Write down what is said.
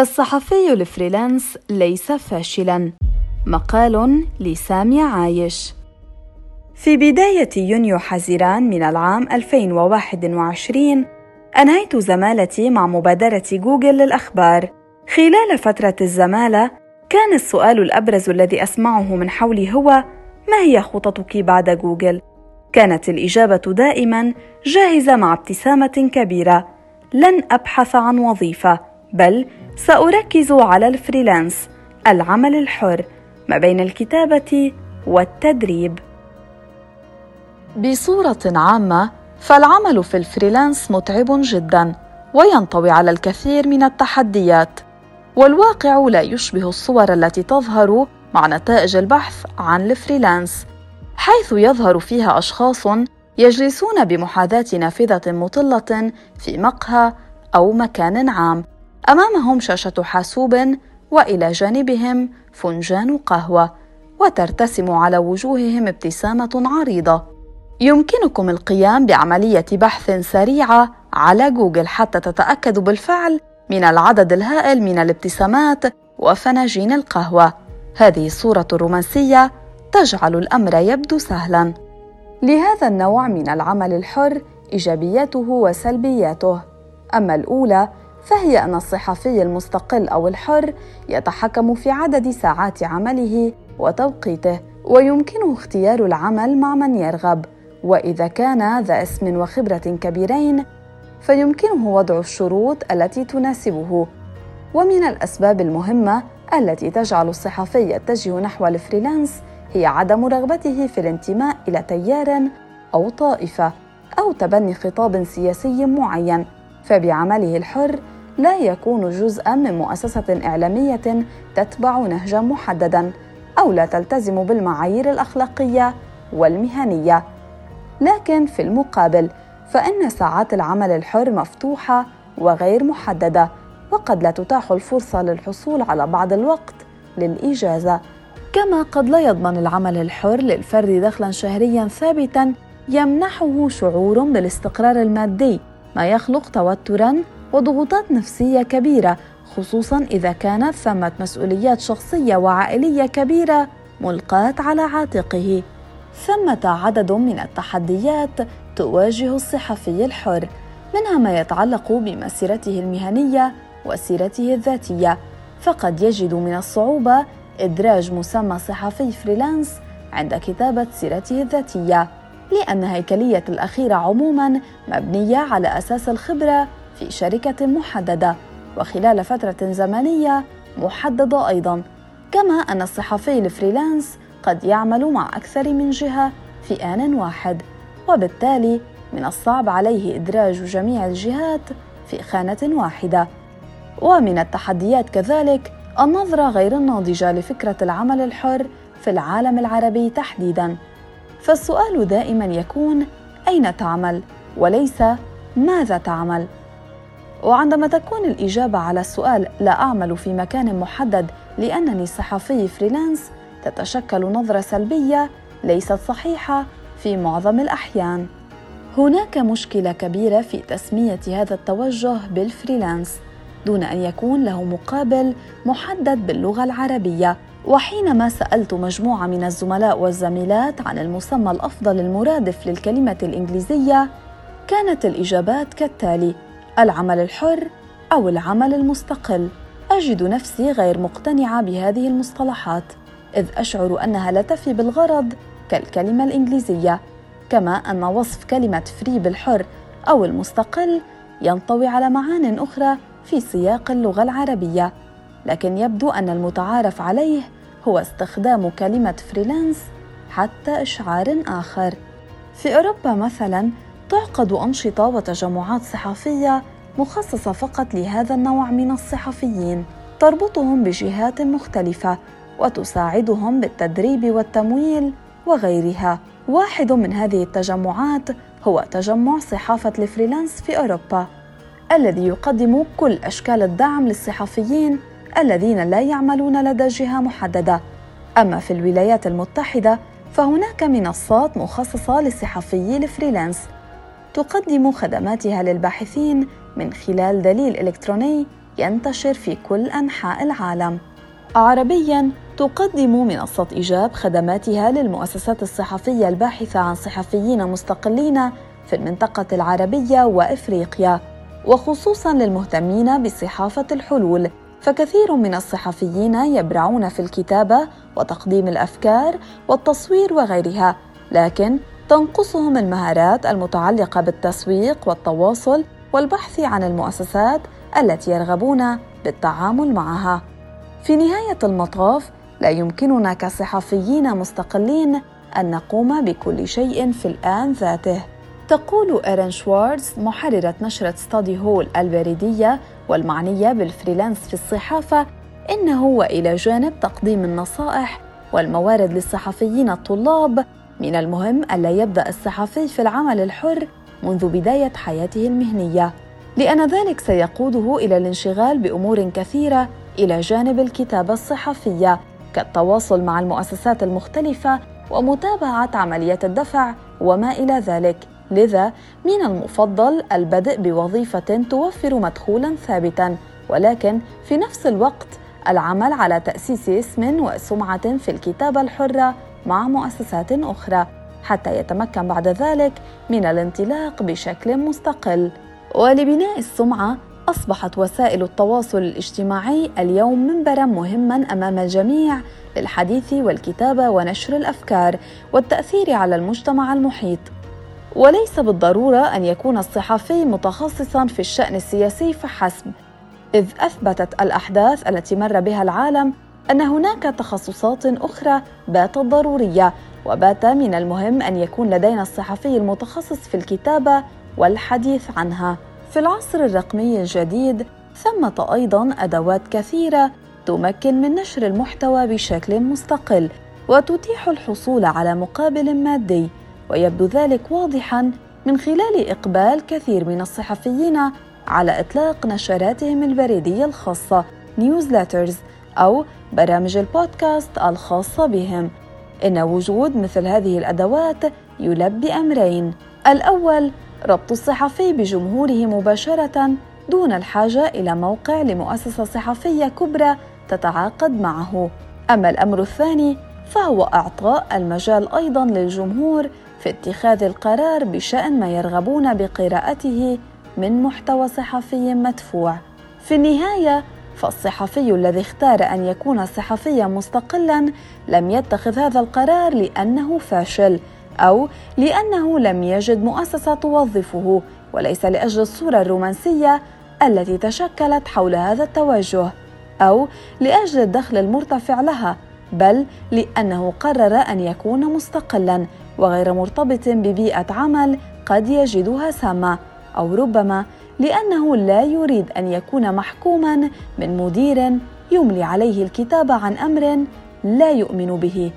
الصحفي ال freelance ليس فاشلاً. مقال لسامي عايش. في بداية يونيو حزيران من العام 2021 أنهيت زمالتي مع مبادرة جوجل للأخبار. خلال فترة الزمالة كان السؤال الأبرز الذي أسمعه من حولي هو: ما هي خططك بعد جوجل؟ كانت الإجابة دائما جاهزة مع ابتسامة كبيرة: لن أبحث عن وظيفة، بل سأركز على ال freelance، العمل الحر ما بين الكتابة والتدريب. بصورة عامة، فالعمل في ال freelance متعب جدا وينطوي على الكثير من التحديات والواقع لا يشبه الصور التي تظهر مع نتائج البحث عن ال freelance حيث يظهر فيها أشخاص يجلسون بمحاذاة نافذة مطلة في مقهى أو مكان عام أمامهم شاشة حاسوب وإلى جانبهم فنجان قهوة وترتسم على وجوههم ابتسامة عريضة. يمكنكم القيام بعملية بحث سريعه على جوجل حتى تتاكدوا بالفعل من العدد الهائل من الابتسامات وفناجين القهوة. هذه الصورة الرومانسية تجعل الأمر يبدو سهلا. لهذا النوع من العمل الحر إيجابياته وسلبياته. أما الأولى فهي أن الصحفي المستقل أو الحر يتحكم في عدد ساعات عمله وتوقيته ويمكنه اختيار العمل مع من يرغب. وإذا كان ذا اسم وخبرة كبيرين فيمكنه وضع الشروط التي تناسبه. ومن الأسباب المهمة التي تجعل الصحفي يتجه نحو الفريلانس هي عدم رغبته في الانتماء إلى تيار أو طائفة أو تبني خطاب سياسي معين. فبعمله الحر لا يكون جزءا من مؤسسة إعلامية تتبع نهجا محددا أو لا تلتزم بالمعايير الأخلاقية والمهنية. لكن في المقابل فإن ساعات العمل الحر مفتوحة وغير محددة وقد لا تتاح الفرصة للحصول على بعض الوقت للإجازة. كما قد لا يضمن العمل الحر للفرد دخلا شهريا ثابتا يمنحه شعور بالاستقرار المادي. ما يخلق توترا وضغوطات نفسية كبيرة خصوصا إذا كانت ثمة مسؤوليات شخصية وعائلية كبيرة ملقاة على عاتقه. ثمة عدد من التحديات تواجه الصحفي الحر منها ما يتعلق بمسيرته المهنية وسيرته الذاتية. فقد يجد من الصعوبة إدراج مسمى صحفي freelance عند كتابة سيرته الذاتية. لأن هيكلية الأخيرة عموما مبنية على أساس الخبرة في شركة محددة وخلال فترة زمنية محددة أيضا كما أن الصحفي ال freelance قد يعمل مع أكثر من جهة في آن واحد وبالتالي من الصعب عليه إدراج جميع الجهات في خانة واحدة. ومن التحديات كذلك النظرة غير الناضجة لفكرة العمل الحر في العالم العربي تحديداً. فالسؤال دائما يكون أين تعمل؟ وليس ماذا تعمل؟ وعندما تكون الإجابة على السؤال لا أعمل في مكان محدد لأنني صحفي فريلانس تتشكل نظرة سلبية ليست صحيحة في معظم الأحيان. هناك مشكلة كبيرة في تسمية هذا التوجه بالفريلانس دون أن يكون له مقابل محدد باللغة العربية. وحينما سألت مجموعة من الزملاء والزميلات عن المسمى الأفضل المرادف للكلمة الإنجليزية كانت الإجابات كالتالي العمل الحر أو العمل المستقل. أجد نفسي غير مقتنعة بهذه المصطلحات إذ أشعر أنها لا تفي بالغرض كالكلمة الإنجليزية. كما أن وصف كلمة free بالحر أو المستقل ينطوي على معان أخرى في سياق اللغة العربية. لكن يبدو أن المتعارف عليه هو استخدام كلمة freelance حتى إشعار آخر. في أوروبا مثلاً تعقد أنشطة وتجمعات صحفية مخصصة فقط لهذا النوع من الصحفيين. تربطهم بجهات مختلفة وتساعدهم بالتدريب والتمويل وغيرها. واحد من هذه التجمعات هو تجمع صحافة الفريلانس في أوروبا الذي يقدم كل أشكال الدعم للصحفيين الذين لا يعملون لدى جهة محددة. أما في الولايات المتحدة فهناك منصات مخصصة للصحفيي الفريلانس. تقدم خدماتها للباحثين من خلال دليل إلكتروني ينتشر في كل أنحاء العالم. عربياً تقدم منصة إيجاب خدماتها للمؤسسات الصحفية الباحثة عن صحفيين مستقلين في المنطقة العربية وإفريقيا، وخصوصاً للمهتمين بصحافة الحلول، فكثير من الصحفيين يبرعون في الكتابة وتقديم الأفكار والتصوير وغيرها، لكن تنقصهم المهارات المتعلقة بالتسويق والتواصل والبحث عن المؤسسات التي يرغبون بالتعامل معها. في نهاية المطاف لا يمكننا كصحفيين مستقلين أن نقوم بكل شيء في الآن ذاته. تقول إيرين شوارتز محررة نشرة ستادي هول البريدية والمعنية بالفريلانس في الصحافة إنه وإلى جانب تقديم النصائح والموارد للصحفيين الطلاب من المهم ألا يبدأ الصحفي في العمل الحر منذ بداية حياته المهنية. لأن ذلك سيقوده إلى الانشغال بأمور كثيرة إلى جانب الكتابة الصحفية كالتواصل مع المؤسسات المختلفة ومتابعة عملية الدفع وما إلى ذلك. لذا من المفضل البدء بوظيفة توفر مدخولا ثابتا ولكن في نفس الوقت العمل على تأسيس اسم وسمعة في الكتابة الحرة مع مؤسسات أخرى حتى يتمكن بعد ذلك من الانطلاق بشكل مستقل. ولبناء السمعة أصبحت وسائل التواصل الاجتماعي اليوم منبرا مهما أمام الجميع للحديث والكتابة ونشر الأفكار والتأثير على المجتمع المحيط. وليس بالضرورة أن يكون الصحفي متخصصا في الشأن السياسي فحسب إذ أثبتت الأحداث التي مر بها العالم أن هناك تخصصات أخرى باتت ضرورية وبات من المهم أن يكون لدينا الصحفي المتخصص في الكتابة والحديث عنها. في العصر الرقمي الجديد ثمة أيضا أدوات كثيرة تمكن من نشر المحتوى بشكل مستقل وتتيح الحصول على مقابل مادي. ويبدو ذلك واضحا من خلال إقبال كثير من الصحفيين على إطلاق نشراتهم البريدية الخاصة نيوزلترز أو برامج البودكاست الخاصة بهم. إن وجود مثل هذه الأدوات يلبي أمرين. الأول ربط الصحفي بجمهوره مباشرة دون الحاجة إلى موقع لمؤسسة صحفية كبرى تتعاقد معه. أما الأمر الثاني فهو إعطاء المجال أيضا للجمهور في اتخاذ القرار بشأن ما يرغبون بقراءته من محتوى صحفي مدفوع. في النهاية فالصحفي الذي اختار أن يكون صحفيا مستقلا لم يتخذ هذا القرار لأنه فاشل أو لأنه لم يجد مؤسسة توظفه وليس لأجل الصورة الرومانسية التي تشكلت حول هذا التوجه أو لأجل الدخل المرتفع لها. بل لأنه قرر أن يكون مستقلا وغير مرتبط ببيئة عمل قد يجدها سامة أو ربما لأنه لا يريد أن يكون محكوما من مدير يملي عليه الكتابة عن أمر لا يؤمن به.